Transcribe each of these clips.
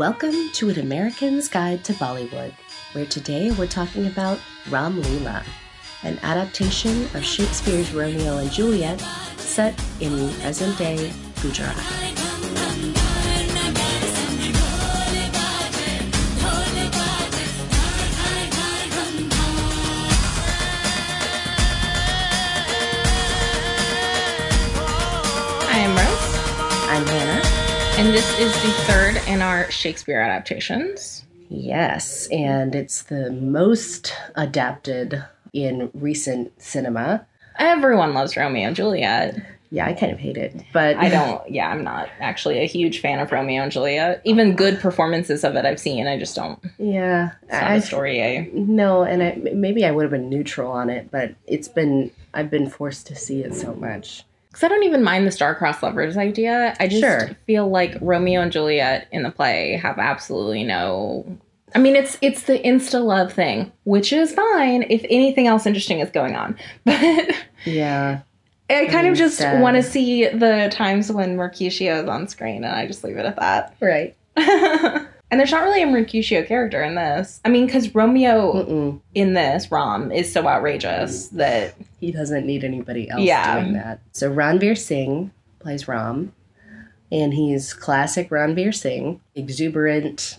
Welcome to An American's Guide to Bollywood, where today we're talking about Ram Leela, an adaptation of Shakespeare's Romeo and Juliet set in present day Gujarat. And this is the third in our Shakespeare adaptations. Yes, and it's the most adapted in recent cinema. Everyone loves Romeo and Juliet. Yeah, I kind of hate it, but I don't, yeah, I'm not actually a huge fan of Romeo and Juliet. Even good performances of it I've seen, I just don't. Yeah, It's not I a story no, and I maybe I would have been neutral on it, but it's been I've been forced to see it so much. Because I don't even mind the star-crossed lovers idea. I just Sure. feel like Romeo and Juliet in the play have absolutely no. I mean, it's it's the insta love thing, which is fine if anything else interesting is going on, but. Yeah, I kind of just want to see the times when Mercutio is on screen, and I just leave it at that. right. and there's not really a Mercutio character in this. I mean, because Romeo Mm-mm. in this Rom is so outrageous mm. that He doesn't need anybody else Yeah. doing that. So Ranveer Singh plays Rom, and he's classic Ranveer Singh, exuberant,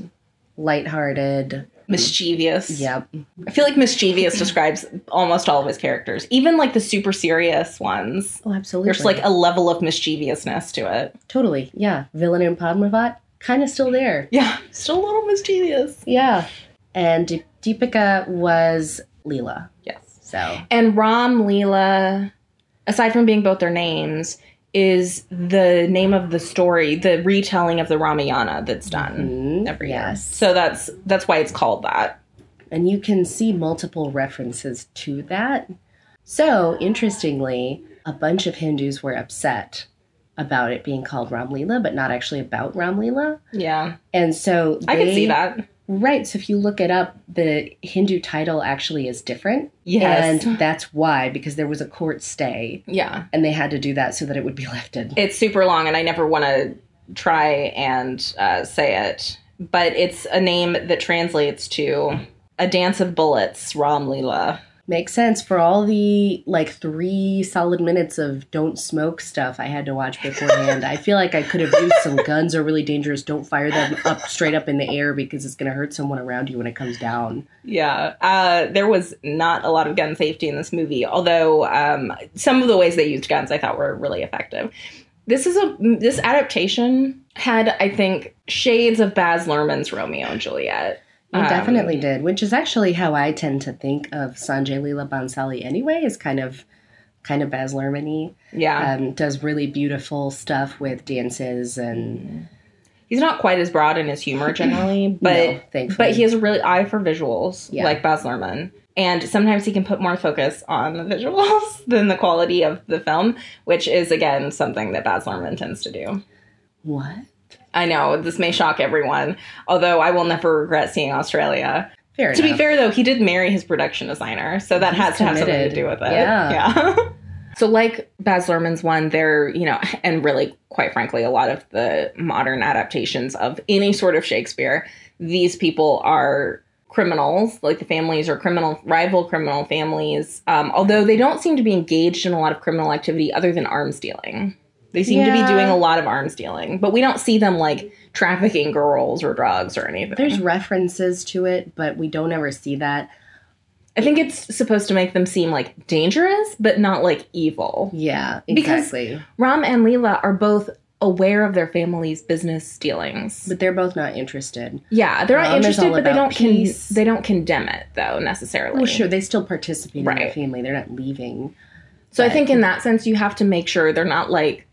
lighthearted. mischievous. Yep. I feel like mischievous describes almost all of his characters, even like the super serious ones. Oh, absolutely. There's like a level of mischievousness to it. totally. Yeah. Villain in Padmavat, kind of still there. Yeah, still a little mischievous. Yeah. And Deep- Deepika was Leela. Yes. So And Ram Leela, aside from being both their names, is the name of the story, the retelling of the Ramayana that's done Mhm, every year. yes. So that's that's why it's called that. and you can see multiple references to that. So, interestingly, a bunch of Hindus were upset about it being called Ram Leela, but not actually about Ram Leela. Yeah, And so I can see that. Right. So if you look it up, the Hindu title actually is different. Yes. And that's why, because there was a court stay Yeah, and they had to do that so that it would be lifted. it's super long, and I never want to try and uh, say it, but it's a name that translates to a dance of bullets, Ram Leela. Makes sense for all the like three solid minutes of don't smoke stuff I had to watch beforehand. I feel like I could have used some guns are really dangerous. Don't fire them up straight up in the air because it's going to hurt someone around you when it comes down. Yeah, uh, there was not a lot of gun safety in this movie, although um, some of the ways they used guns I thought were really effective. This is a this adaptation had I think shades of Baz Luhrmann's Romeo and Juliet. It Um, definitely did, which is actually how I tend to think of Sanjay Leela Bhansali anyway, is kind of kind of Baz Luhrmann-y. Yeah, um, does really beautiful stuff with dances and he's not quite as broad in his humor generally, but No, but he has a really eye for visuals Yeah. like Baz Luhrmann. And sometimes he can put more focus on the visuals than the quality of the film, which is again something that Baz Luhrmann tends to do. what? I know this may shock everyone, although I will never regret seeing Australia. Fair To be fair, though, he did marry his production designer, so that He's has to have something to do with it. Yeah. yeah. so, like Baz Luhrmann's one, there, you know, and really, quite frankly, a lot of the modern adaptations of any sort of Shakespeare, these people are criminals like the families are criminal rival criminal families um, although they don't seem to be engaged in a lot of criminal activity other than arms dealing they seem to be doing a lot of arms dealing but we don't see them like trafficking girls or drugs or anything There's references to it, but we don't ever see that. i think it's supposed to make them seem like dangerous but not like evil Yeah, Because- exactly. ram and leela are both aware of their family's business dealings but they're both not interested. yeah they're not Ram is interested but they don't con- they don't condemn it though necessarily Well, sure, they still participate in the family. They're not leaving. So I think in that sense, you have to make sure they're not like,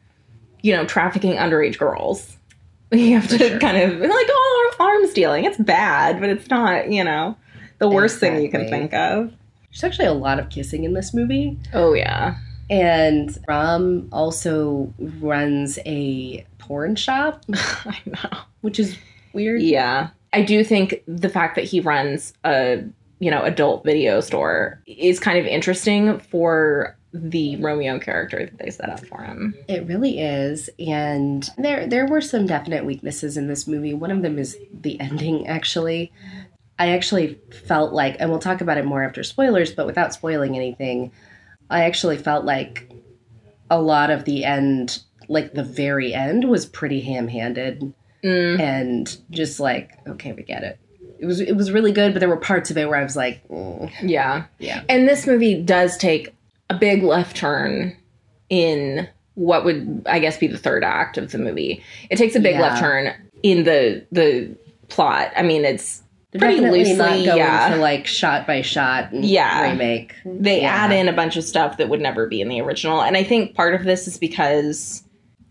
you know, trafficking underage girls. You have to sure. kind of like oh, arms dealing. It's bad, but it's not, you know, the worst thing you can think of. There's actually a lot of kissing in this movie. Oh yeah, And Ram also runs a porn shop, I know. which is weird. Yeah, I do think the fact that he runs a you know adult video store is kind of interesting for the Romeo character that they set up for him. It really is, and there there were some definite weaknesses in this movie. One of them is the ending. Actually, I actually felt like, and we'll talk about it more after spoilers, but without spoiling anything, I actually felt like a lot of the end, like the very end, was pretty ham handed Mm. and just like, okay, we get it. It was it was really good, but there were parts of it where I was like, mm, Yeah. yeah, And this movie does take a big left turn in what would I guess be the third act of the movie. It takes a big Yeah. left turn in the the plot. I mean, it's they're pretty loosely, not going yeah. for like shot by shot Yeah. remake. they Yeah. add in a bunch of stuff that would never be in the original. And I think part of this is because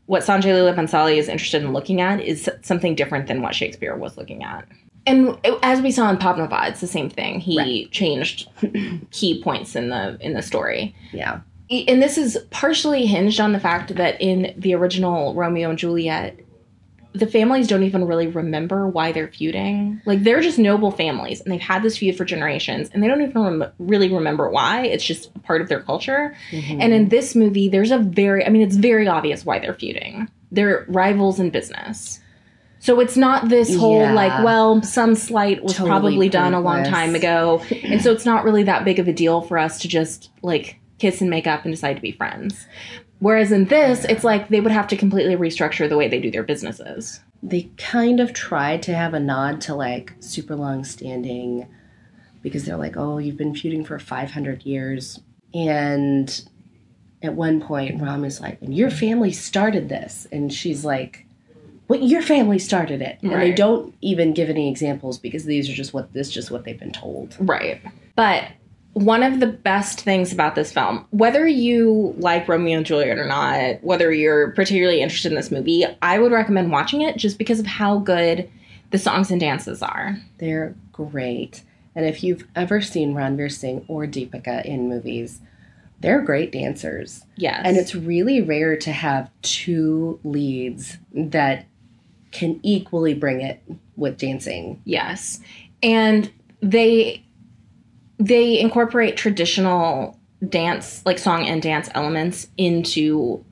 what Sanjay Leela Bhansali is interested in looking at is something different than what Shakespeare was looking at. And as we saw in Padmavat, it's the same thing. He Right. changed key points in the in the story. Yeah, and this is partially hinged on the fact that in the original Romeo and Juliet, the families don't even really remember why they're feuding. Like they're just noble families, and they've had this feud for generations, and they don't even rem- really remember why. It's just part of their culture. Mm-hmm. And in this movie, there's a very, I mean, it's very obvious why they're feuding. They're rivals in business. So it's not this whole Yeah. like, well, some slight was Totally probably done a long time ago. and so it's not really that big of a deal for us to just like kiss and make up and decide to be friends. Whereas in this, it's like they would have to completely restructure the way they do their businesses. they kind of tried to have a nod to like super long standing because they're like, oh, you've been feuding for 500 years. And at one point, Ram is like, and your family started this. And she's like, what your family started it. And they don't even give any examples because these are just what this is just what they've been told. Right. But one of the best things about this film, whether you like Romeo and Juliet or not, whether you're particularly interested in this movie, I would recommend watching it just because of how good the songs and dances are. They're great. And if you've ever seen Ranveer Singh or Deepika in movies, they're great dancers. Yes. And it's really rare to have two leads that can equally bring it with dancing. Yes. And they they incorporate traditional dance like song and dance elements into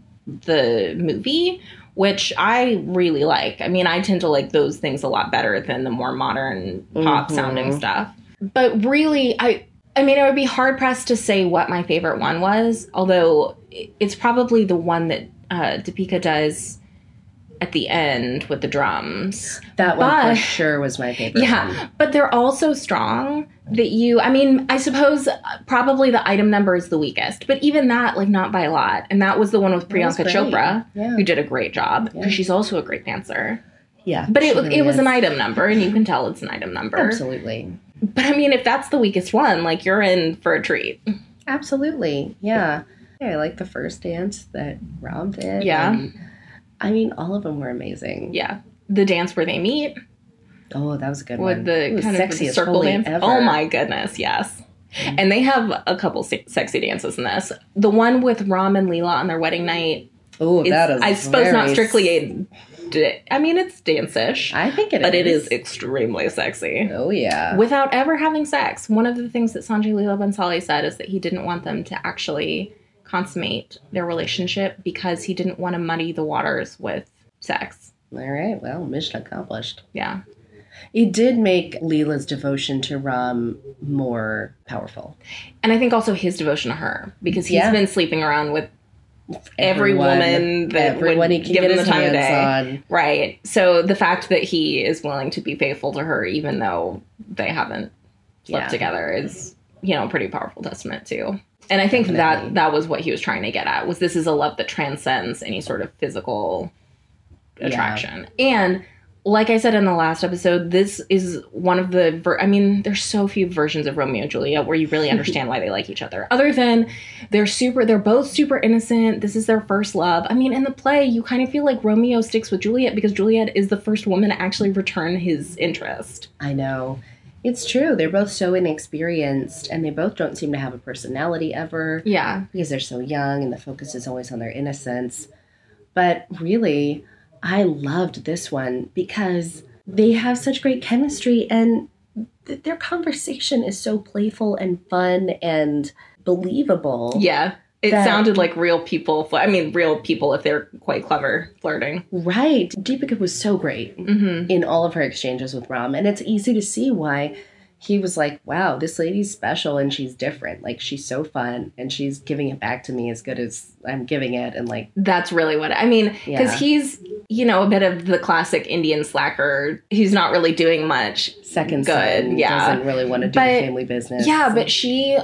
the movie which I really like. I mean, I tend to like those things a lot better than the more modern pop Mhm. sounding stuff. But really, I I mean, it would be hard pressed to say what my favorite one was, although it's probably the one that uh, Deepika does at the end with the drums. That one But- for sure was my favorite. Yeah, one. but they're all so strong that you, I mean, I suppose probably the item number is the weakest, but even that, like, not by a lot. And that was the one with Priyanka. Chopra, Yeah. who did a great job Yeah. because she's also a great dancer. Yeah. But it was really it was an item number, and you can tell it's an item number. Absolutely. But I mean, if that's the weakest one, like, you're in for a treat. Absolutely. Yeah. yeah. I like the first dance that Ram did. Yeah. and- I mean, all of them were amazing. Yeah, the dance where they meet Oh, that was a good one. with the It was kind of the circle dance. ever. Oh my goodness, yes. Mm-hmm. And they have a couple se- sexy dances in this. The one with Ram and Leela on their wedding night Oh, that is. I suppose, not strictly s- a. da- I mean, it's dance-ish, I think it is. but it is extremely sexy. Oh yeah. Without ever having sex, one of the things that Sanjay Leela Bhansali said is that he didn't want them to actually consummate their relationship because he didn't want to muddy the waters with sex. All right. Well, mission accomplished. Yeah. It did make Leela's devotion to Ram more powerful. And I think also his devotion to her because he's Yeah. been sleeping around with every Everyone- woman that everyone would he can give get him the time of hands day. on. Right. So the fact that he is willing to be faithful to her even though they haven't slept Yeah. together is, you know, a pretty powerful testament too. And I think Definitely. that that was what he was trying to get at was this is a love that transcends any sort of physical Yeah. attraction. And like I said in the last episode, this is one of the. Ver- I mean, there's so few versions of Romeo and Juliet where you really understand why they like each other. Other than they're super, they're both super innocent. This is their first love. I mean, in the play, you kind of feel like Romeo sticks with Juliet because Juliet is the first woman to actually return his interest. I know. It's true. They're both so inexperienced and they both don't seem to have a personality ever Yeah, because they're so young and the focus is always on their innocence. But really, I loved this one because they have such great chemistry and th- their conversation is so playful and fun and believable. yeah. It that- sounded like real people. I mean, real people if they're quite clever flirting. Right. Deepika was so great Mm-hmm. in all of her exchanges with Ram. And it's easy to see why he was like, wow, this lady's special and she's different. Like, she's so fun and she's giving it back to me as good as I'm giving it. And like, That's really what I mean. Because Yeah. he's, you know, a bit of the classic Indian slacker. He's not really doing much. second Good, son yeah. doesn't really want to do But- the family business. Yeah, but she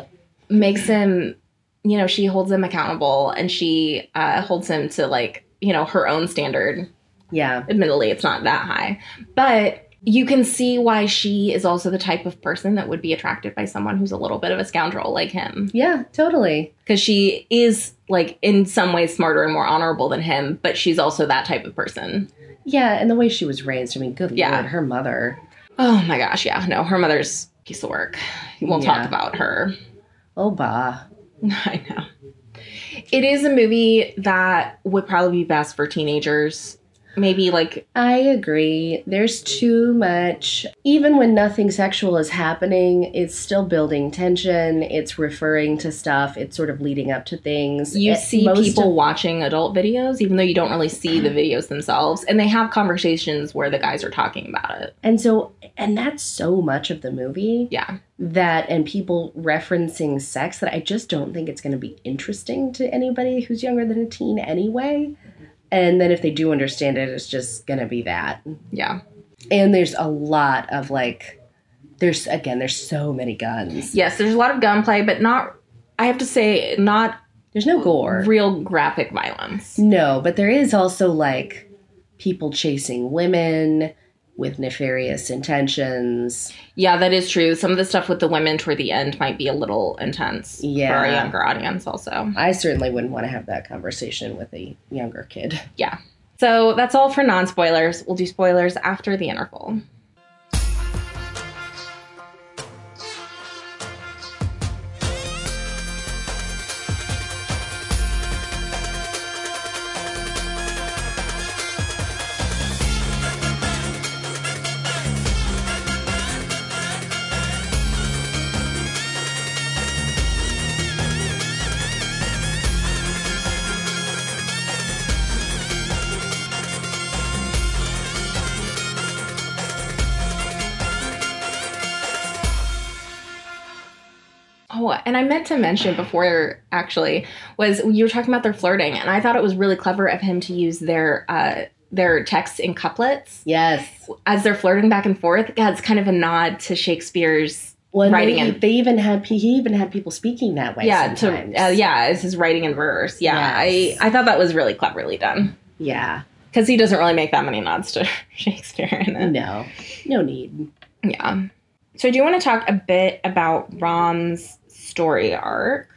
makes him, you know, she holds him accountable and she uh, holds him to like, you know, her own standard. yeah. Admittedly, it's not that high, but you can see why she is also the type of person that would be attracted by someone who's a little bit of a scoundrel like him. Yeah, totally. Because she is, like, in some ways smarter and more honorable than him, but she's also that type of person. Yeah, and the way she was raised, I mean, good Yeah. lord, her mother. Oh my gosh, yeah. No, her mother's piece of work. We won't talk about her. Oh, bah. I know. It is a movie that would probably be best for teenagers. Maybe like I agree. There's too much. Even when nothing sexual is happening, it's still building tension. It's referring to stuff. It's sort of leading up to things. you It- see people of- watching adult videos, even though you don't really see the videos themselves, and they have conversations where the guys are talking about it. and so, and that's so much of the movie Yeah. that, and people referencing sex that I just don't think it's going to be interesting to anybody who's younger than a teen anyway. And then if they do understand it, it's just going to be that. Yeah. And there's a lot of like, there's again, there's so many guns. Yes, there's a lot of gunplay, but not I have to say not There's no gore. real graphic violence. No, but there is also like people chasing women with nefarious intentions. Yeah, that is true. Some of the stuff with the women toward the end might be a little intense for Yeah. a younger audience also. I certainly wouldn't want to have that conversation with a younger kid. Yeah. So that's all for non spoilers. We'll do spoilers after the interval. And I meant to mention before actually was you were talking about their flirting, and I thought it was really clever of him to use their uh, their texts in couplets Yes. as they're flirting back and forth. Yeah, it's kind of a nod to Shakespeare's Well, Writing they, they even had he even had people speaking that way. yeah sometimes. to uh, yeah as his writing in verse. Yeah, Yes. I I thought that was really cleverly done yeah. because he doesn't really make that many nods to Shakespeare in it. No, no need. Yeah. So I do want to talk a bit about Ram's story arc.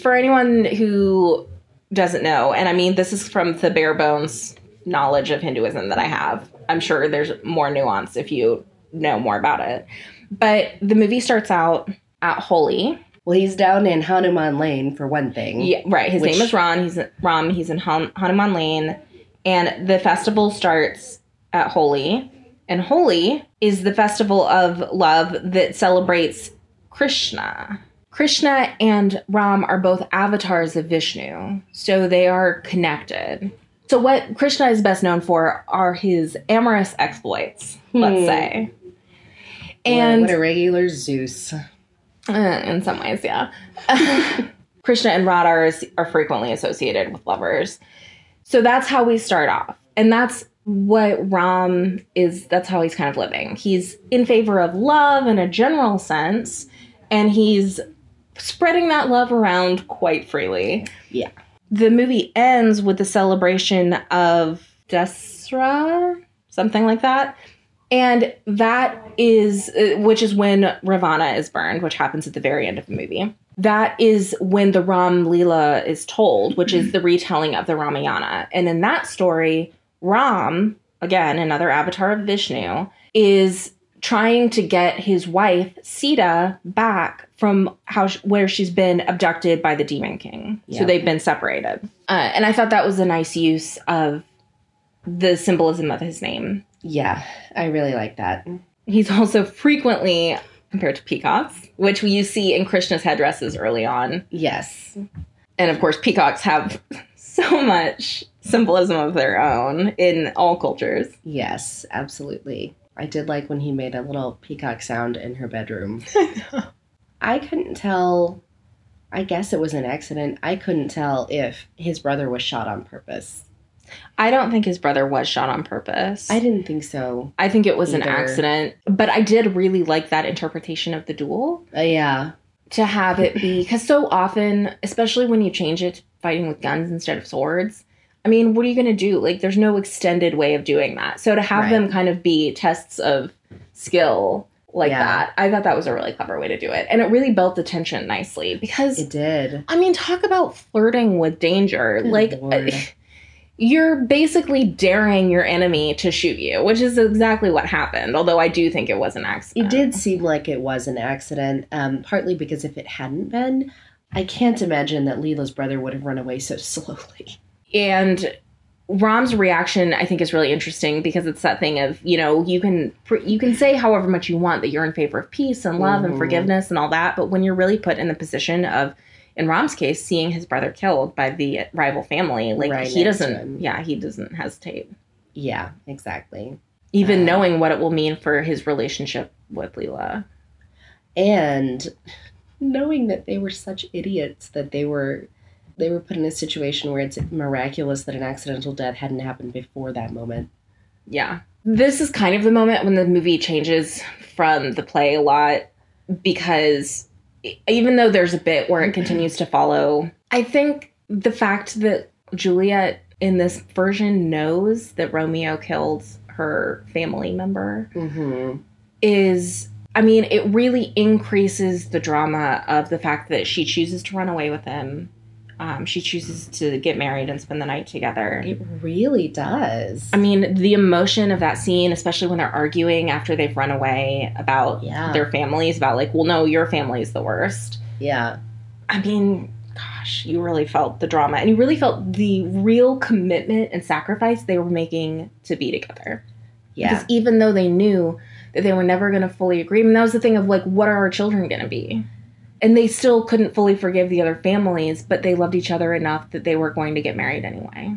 For anyone who doesn't know, and I mean this is from the bare bones knowledge of Hinduism that I have. I'm sure there's more nuance if you know more about it. But the movie starts out at Holi. Well, he's down in Hanuman Lane for one thing. Yeah, right. His Which- name is Ron. He's Ram. He's in Han- Hanuman Lane, and the festival starts at Holi. And Holi is the festival of love that celebrates Krishna. Krishna and Ram are both avatars of Vishnu, so they are connected. So, what Krishna is best known for are his amorous exploits, let's Hmm. say. And what a regular Zeus. uh, in some ways, yeah. Krishna and Radha are, are frequently associated with lovers. So that's how we start off. And that's what Ram is, that's how he's kind of living. He's in favor of love in a general sense, and he's spreading that love around quite freely. Yeah. The movie ends with the celebration of Dussehra, something like that. And that is, uh, which is when Ravana is burned, which happens at the very end of the movie. That is when the Ram Leela is told, which is the retelling of the Ramayana. And in that story, Ram, again, another avatar of Vishnu, is trying to get his wife Sita back from how sh- where she's been abducted by the Demon King. So they've been separated. Uh, and I thought that was a nice use of the symbolism of his name. Yeah, I really like that. He's also frequently compared to peacocks, which you see in Krishna's headdresses early on. Yes. And of course, peacocks have so much symbolism of their own in all cultures. Yes, absolutely. I did like when he made a little peacock sound in her bedroom. I couldn't tell. I guess it was an accident. I couldn't tell if his brother was shot on purpose. I don't think his brother was shot on purpose. I didn't think so. I think it was an accident, but I did really like that interpretation of the duel Uh, yeah. to have it be because so often, especially when you change it to fighting with guns instead of swords, I mean, what are you going to do? Like, there's no extended way of doing that. So to have Right. them kind of be tests of skill like Yeah. that, I thought that was a really clever way to do it, and it really built the tension nicely because It did. I mean, talk about flirting with danger. Good like, you're basically daring your enemy to shoot you, which is exactly what happened. Although I do think it was an accident. It did seem like it was an accident, um, partly because if it hadn't been, I can't imagine that Leela's brother would have run away so slowly. And Rom's reaction, I think, is really interesting because it's that thing of you know you can you can say however much you want that you're in favor of peace and love and Mhm. forgiveness and all that, but when you're really put in the position of in Rom's case, seeing his brother killed by the rival family, like Right he doesn't, yeah, he doesn't hesitate. Yeah, exactly. even Uh, knowing what it will mean for his relationship with Leela. and knowing that they were such idiots that they were they were put in a situation where it's miraculous that an accidental death hadn't happened before that moment. Yeah. This is kind of the moment when the movie changes from the play a lot because even though there's a bit where it continues to follow, I think the fact that Juliet in this version knows that Romeo killed her family member Mm-hmm. is I mean, it really increases the drama of the fact that she chooses to run away with him. Um, she chooses to get married and spend the night together. It really does. I mean, the emotion of that scene, especially when they're arguing after they've run away about Yeah. their families, about like, well, no, your family's the worst. yeah. I mean, gosh, you really felt the drama and you really felt the real commitment and sacrifice they were making to be together. Yeah. Because even though they knew that they were never going to fully agree, I mean, that was the thing of like, what are our children going to be? And they still couldn't fully forgive the other families, but they loved each other enough that they were going to get married anyway.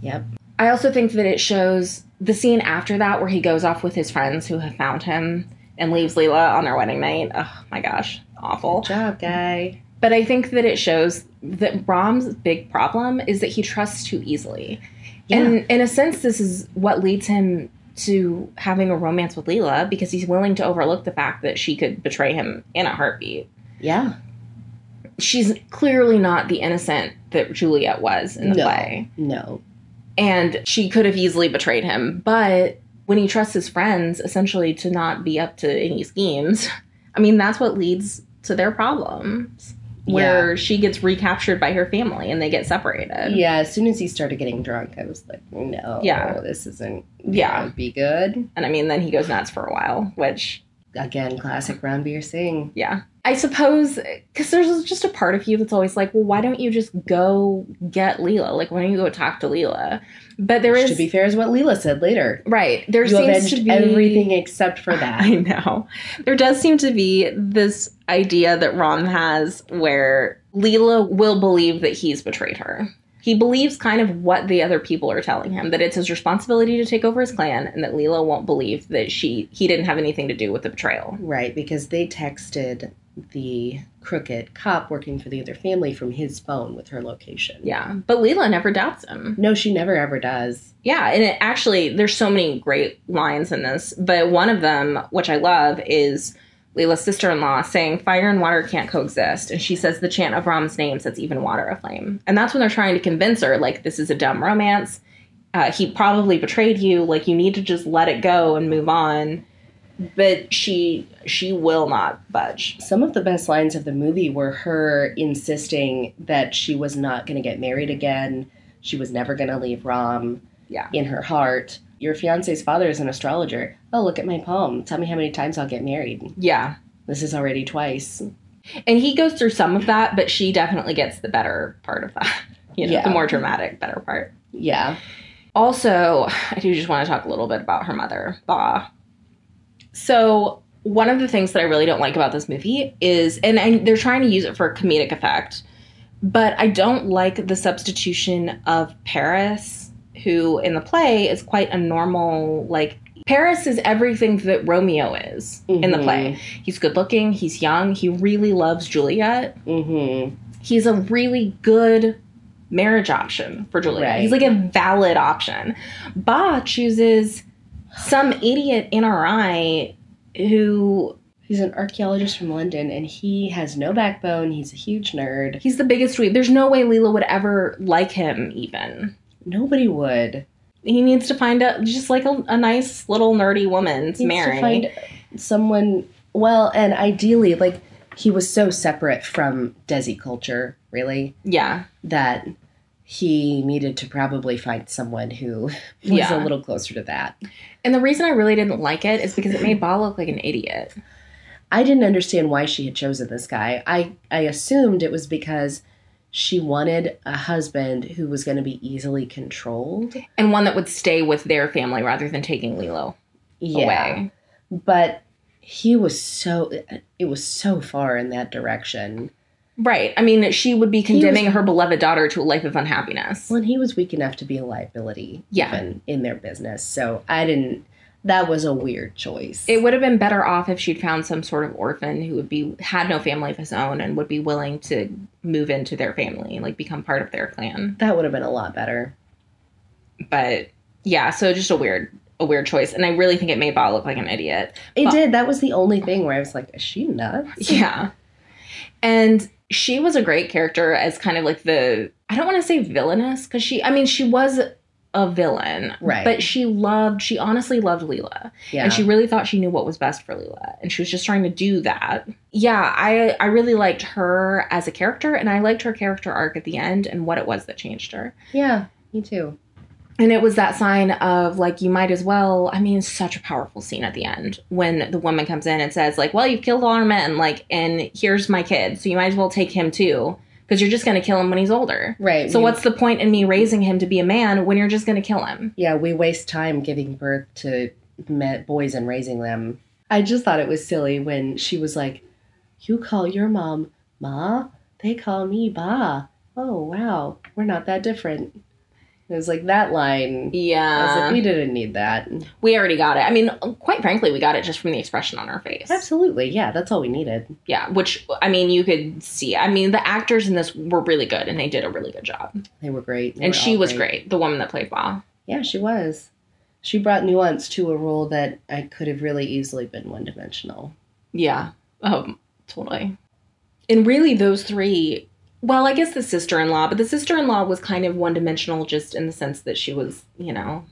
Yep. I also think that it shows the scene after that where he goes off with his friends who have found him and leaves Leela on their wedding night. Oh my gosh, awful. Good job, guy. But I think that it shows that Rom's big problem is that he trusts too easily. Yeah. And in a sense, this is what leads him to having a romance with Leela because he's willing to overlook the fact that she could betray him in a heartbeat. Yeah. She's clearly not the innocent that Juliet was in the no. play. No. and she could have easily betrayed him but when he trusts his friends essentially to not be up to any schemes i mean that's what leads to their problems where she gets recaptured by her family and they get separated Yeah, as soon as he started getting drunk, I was like, no, Yeah. this isn't Yeah. be good. and i mean then he goes nuts for a while which Again, classic Ranveer Singh. yeah i suppose because there's just a part of you that's always like well why don't you just go get leela like why don't you go talk to leela but there Which, is to be fair, is what Leela said later. right there You seems to be everything except for that. I know. There does seem to be this idea that Rom has where Leela will believe that he's betrayed her. He believes kind of what the other people are telling him that it's his responsibility to take over his clan and that Leela won't believe that she he didn't have anything to do with the betrayal. Right, because they texted the crooked cop working for the other family from his phone with her location. Yeah, but Leela never doubts him. No, she never ever does. Yeah, and it actually there's so many great lines in this, but one of them which I love is Leela's sister-in-law saying fire and water can't coexist and she says the chant of Ram's name sets even water aflame. And that's when they're trying to convince her like this is a dumb romance. Uh, he probably betrayed you, like you need to just let it go and move on. But she she will not budge. Some of the best lines of the movie were her insisting that she was not going to get married again. She was never going to leave Ram. Yeah. In her heart. Your fiance's father is an astrologer. Oh, look at my palm. Tell me how many times I'll get married. Yeah. This is already twice. And he goes through some of that, but she definitely gets the better part of that. You know, Yeah. the more dramatic better part. Yeah. Also, I do just want to talk a little bit about her mother, Ba. So, one of the things that I really don't like about this movie is, and, and they're trying to use it for a comedic effect, but I don't like the substitution of Paris, who in the play is quite a normal, like, Paris is everything that Romeo is in the play. He's good looking, he's young, he really loves Juliet. Mm-hmm. He's a really good marriage option for Juliet. Right. He's like a valid option. Ba chooses some idiot NRI who He's an archaeologist from London, and he has no backbone. He's a huge nerd. he's the biggest dweeb. There's no way Leela would ever like him even. Nobody would. He needs to find a just like a, a nice little nerdy woman to marry. to find someone. Well, and ideally, like he was so separate from Desi culture, really, yeah. that he needed to probably find someone who was Yeah. a little closer to that. And the reason I really didn't like it is because it made Ba look like an idiot. I didn't understand why she had chosen this guy. I I assumed it was because she wanted a husband who was going to be easily controlled. And one that would stay with their family rather than taking Leela Yeah. away. But he was so it was so far in that direction. Right. I mean, she would be He was- condemning her beloved daughter to a life of unhappiness. Well, and he was weak enough to be a liability Yeah. even in their business. So I didn't that was a weird choice. It would have been better off if she'd found some sort of orphan who would be had no family of his own and would be willing to move into their family, like become part of their clan. that would have been a lot better. But yeah, so just a weird a weird choice. And I really think it made Ba look like an idiot. It But- did. That was the only thing where I was like, is she nuts? Yeah. And she was a great character as kind of like the I don't want to say villainous because she I mean she was a villain. Right. But she loved she honestly loved Leela. Yeah. And she really thought she knew what was best for Leela. And she was just trying to do that. Yeah, I I really liked her as a character and I liked her character arc at the end and what it was that changed her. yeah, me too. And it was that sign of like you might as well. I mean, such a powerful scene at the end when the woman comes in and says like, "Well, you've killed all our men, like, and here's my kid, so you might as well take him too, because you're just going to kill him when he's older. Right. So we- what's the point in me raising him to be a man when you're just going to kill him? Yeah, we waste time giving birth to boys and raising them. I just thought it was silly when she was like, "You call your mom Ma, they call me Ba." Oh wow, we're not that different. It was like that line. I was Yeah, like, we didn't need that. we already got it. I mean, quite frankly, we got it just from the expression on her face. Absolutely, yeah, that's all we needed. Yeah, which I mean, you could see. I mean, the actors in this were really good, and they did a really good job. They were great, They and were she was great, the woman that played Ba. Yeah, she was. She brought nuance to a role that I could have really easily been one dimensional. Yeah. Oh, totally. And really, those three. Well, I guess the sister in law, but the sister in law was kind of one dimensional just in the sense that she was, you know,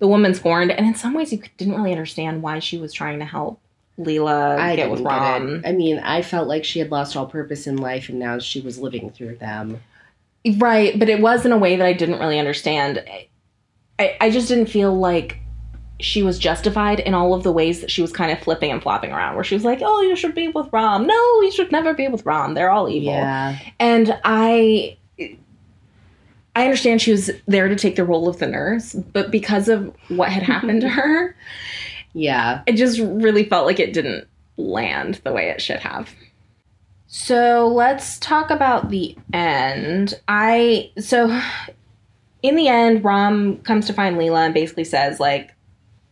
the woman scorned. And in some ways, you didn't really understand why she was trying to help Leela I get with get Rom. it. I mean, I felt like she had lost all purpose in life, and now she was living through them. Right. But it was in a way that I didn't really understand. I, I just didn't feel like she was justified in all of the ways that she was kind of flipping and flopping around, where she was like, oh, you should be with Rom. No, you should never be with Rom. They're all evil. Yeah, And I I understand she was there to take the role of the nurse, but because of what had happened to her, yeah. it just really felt like it didn't land the way it should have. So let's talk about the end. I so in the end, Rom comes to find Leela and basically says like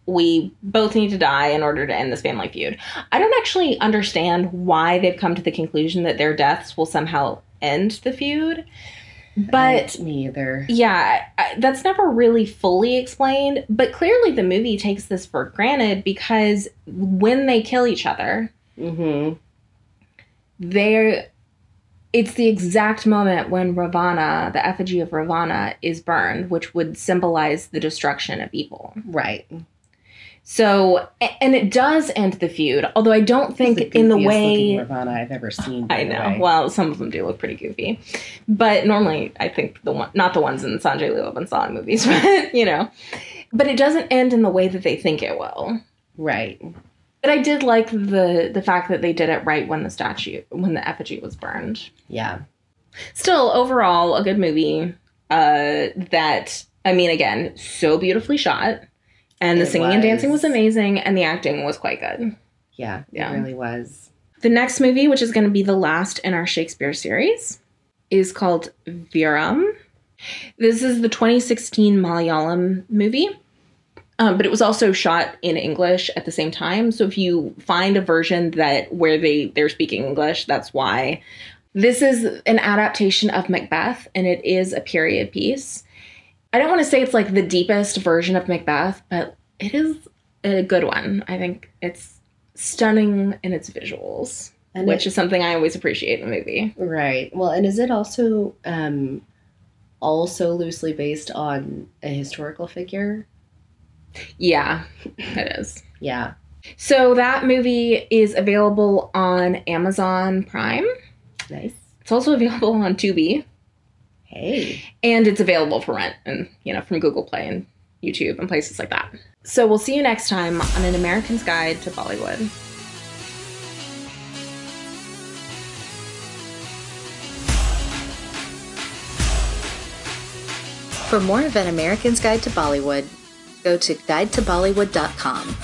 we both need to die in order to end this family feud. I don't actually understand why they've come to the conclusion that their deaths will somehow end the feud. But me either. yeah, I, that's never really fully explained. But clearly, the movie takes this for granted because when they kill each other, Mm-hmm. they're it's the exact moment when Ravana, the effigy of Ravana, is burned, which would symbolize the destruction of evil. Right. So, and it does end the feud, although I don't think It's in the way Ravana I've ever seen. I the know. Well, some of them do look pretty goofy, but normally I think the one, not the ones in Sanjay Leela Bhansali movies, but you know, but it doesn't end in the way that they think it will. Right. But I did like the the fact that they did it right when the statue, when the effigy was burned. Yeah. Still, overall, a good movie. Uh, that I mean, again, so beautifully shot, and the It singing and dancing was was. amazing, and the acting was quite good. Yeah. Yeah. It really was. The next movie, which is going to be the last in our Shakespeare series, is called Veeram. This is the 2016 Malayalam movie. Um, but it was also shot in English at the same time. So if you find a version that where they they're speaking English, that's why. This is an adaptation of Macbeth, and it is a period piece. I don't want to say it's like the deepest version of Macbeth, but it is a good one. I think it's stunning in its visuals, And which it- is something I always appreciate in a movie. Right. Well, and is it also um also loosely based on a historical figure? Yeah, it is. Yeah. So that movie is available on Amazon Prime. Nice. It's also available on Tubi, Hey. and it's available for rent and you know from Google Play and YouTube and places like that. So we'll see you next time on an American's Guide to Bollywood. For more of An American's Guide to Bollywood, go to guidetobollywood.com.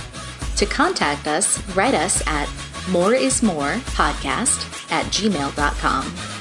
To contact us, write us at moreismorepodcast at gmail.com.